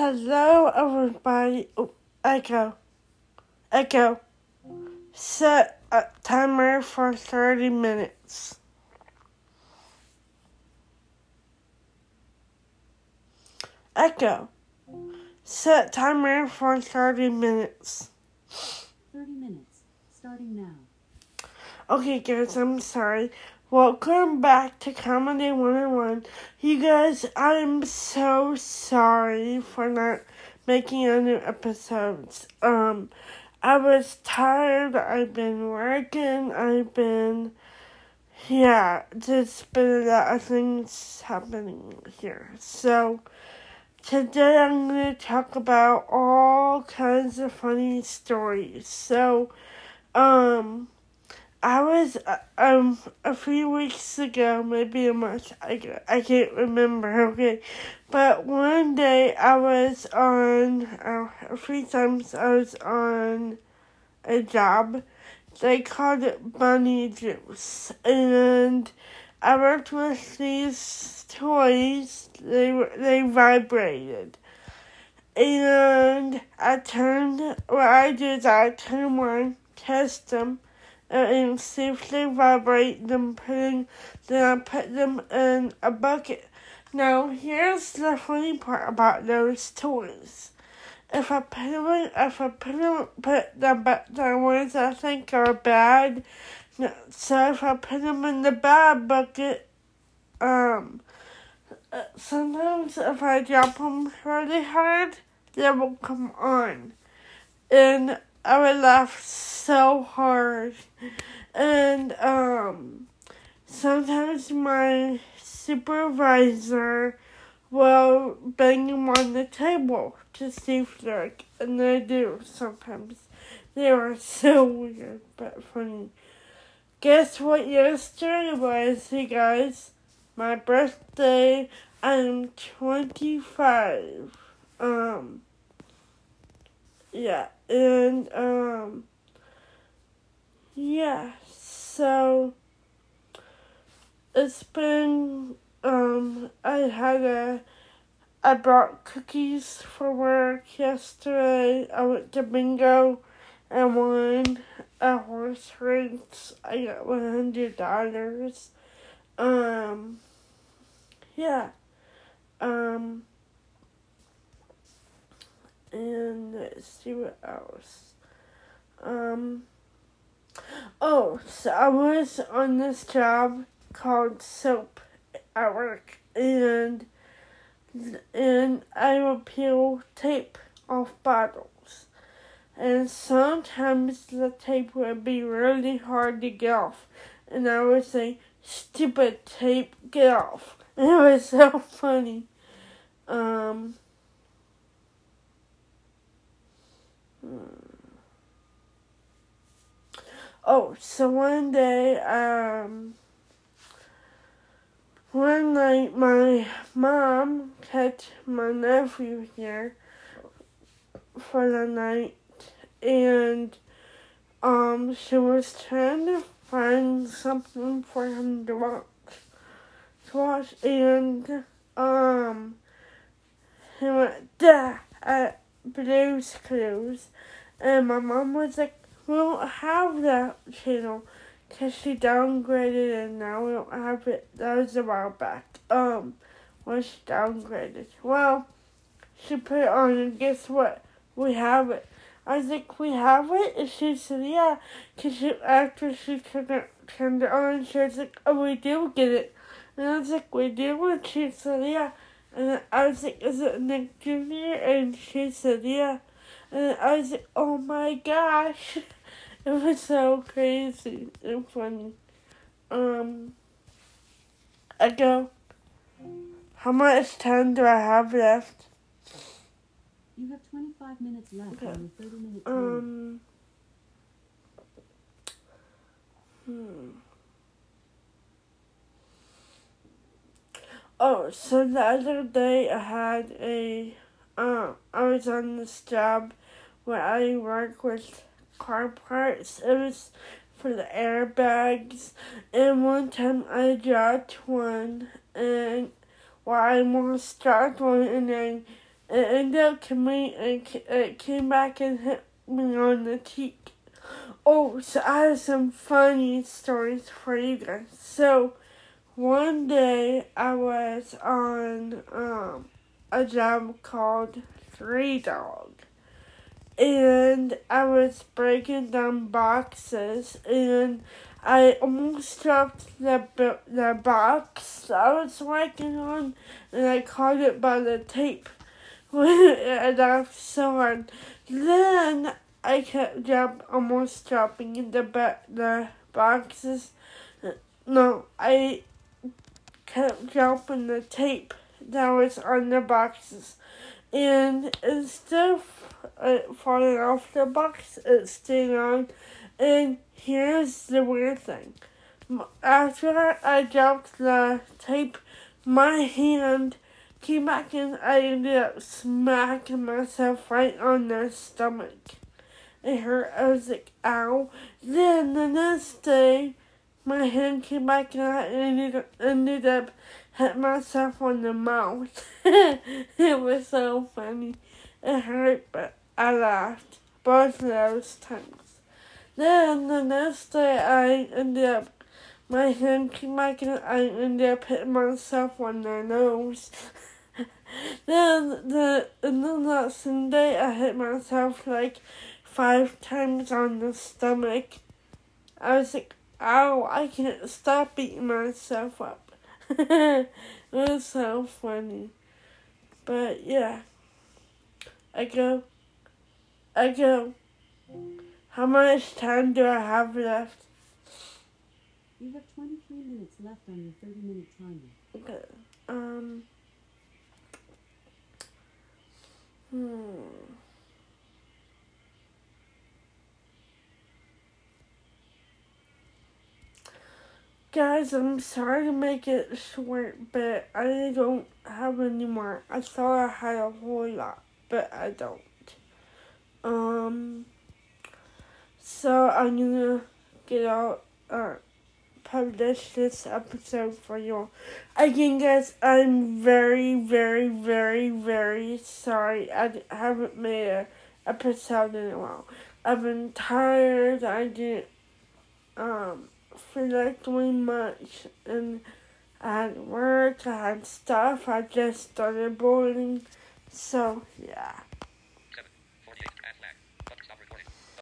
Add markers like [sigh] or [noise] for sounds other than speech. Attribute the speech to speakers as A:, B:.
A: Hello, everybody. Oh, Echo. Echo. Set a timer for 30 minutes. Echo. Set timer for 30 minutes.
B: 30 minutes, starting now.
A: Okay, guys, I'm sorry. Welcome back to Comedy 101. You guys, I'm so sorry for not making any new episodes. Um, I was tired. I've been working. I've been, yeah, just been a lot of things happening here. So, today I'm going to talk about all kinds of funny stories. So, um, I was uh, um a few weeks ago, maybe a month. I I can't remember. Okay, but one day I was on uh, a few times I was on a job. They called it bunny juice, and I worked with these toys. They they vibrated. And I turned, what I do is I turn one, test them, and see if vibrate, them, putting then I put them in a bucket. Now here's the funny part about those toys. If I put them if I put them put the the ones I think are bad, so if I put them in the bad bucket, um, uh, sometimes if I drop them really hard, they will come on, and I would laugh so hard. And um sometimes my supervisor will bang them on the table to see if they're and they do sometimes. They are so weird but funny. Guess what yesterday was, you guys? My birthday. I'm twenty five. Um yeah, and um yeah, so it's been um I had a I brought cookies for work yesterday. I went to bingo and won a horse race. I got one hundred dollars. Um yeah. Um and let's see what else. Um, oh, so I was on this job called soap at work, and and I would peel tape off bottles, and sometimes the tape would be really hard to get off, and I would say, "Stupid tape, get off!" And [laughs] it was so funny. Um. Oh, so one day, um, one night my mom kept my nephew here for the night and um she was trying to find something for him to watch to watch and um he went at Blue's Clues and my mom was like we don't have that channel because she downgraded and now we don't have it. That was a while back. Um, when she downgraded. Well, she put it on and guess what? We have it. I was like, we have it? And she said, yeah. Because she, after she turned it, turned it on, she was like, oh, we do get it. And I was like, we do? And she said, yeah. And I was like, is it Nick Jr.? And she said, yeah. And I was like, oh my gosh. [laughs] It was so crazy and funny. Um, I go, how much time do I have left?
B: You have 25 minutes left
A: Okay.
B: on your 30 minute timer.
A: Um, hmm. Oh, so the other day I had a, um, I was on this job where I work with car parts. It was for the airbags, and one time I dropped one, and well, I almost dropped one, and I it ended up coming and it came back and hit me on the cheek. Oh, so I have some funny stories for you guys. So, one day I was on um, a job called Three Dog. And I was breaking down boxes and I almost dropped the the box I was working on, and I caught it by the tape, [laughs] and I was so hard. Then I kept drop, almost dropping the the boxes. No, I kept dropping the tape that was on the boxes, and instead of uh, falling off the box, it stayed on. And here's the weird thing: after I dropped the tape, my hand came back and I ended up smacking myself right on the stomach. It hurt. I was like, ow. Then the next my hand came back and I ended ended up hit myself on the mouth. [laughs] it was so funny. It hurt, but I laughed both of those times. Then the next day, I ended up my hand came back and I ended up hitting myself on the nose. [laughs] then the and then that same day I hit myself like five times on the stomach. I was like, ow, I can't stop beating myself up. [laughs] it was so funny. But yeah. I go, I go, how much time do I have left?
B: You have 23 minutes left on your 30 minute timer.
A: Okay. Um. Hmm. Guys, I'm sorry to make it short, but I don't have any more. I thought I had a whole lot, but I don't. Um, so I'm gonna get out, uh, publish this episode for you. Again, guys, I'm very, very, very, very sorry. I haven't made a episode in a while. I've been tired. I didn't, um, feel like doing much, and had work, had stuff, I just started boarding, so yeah.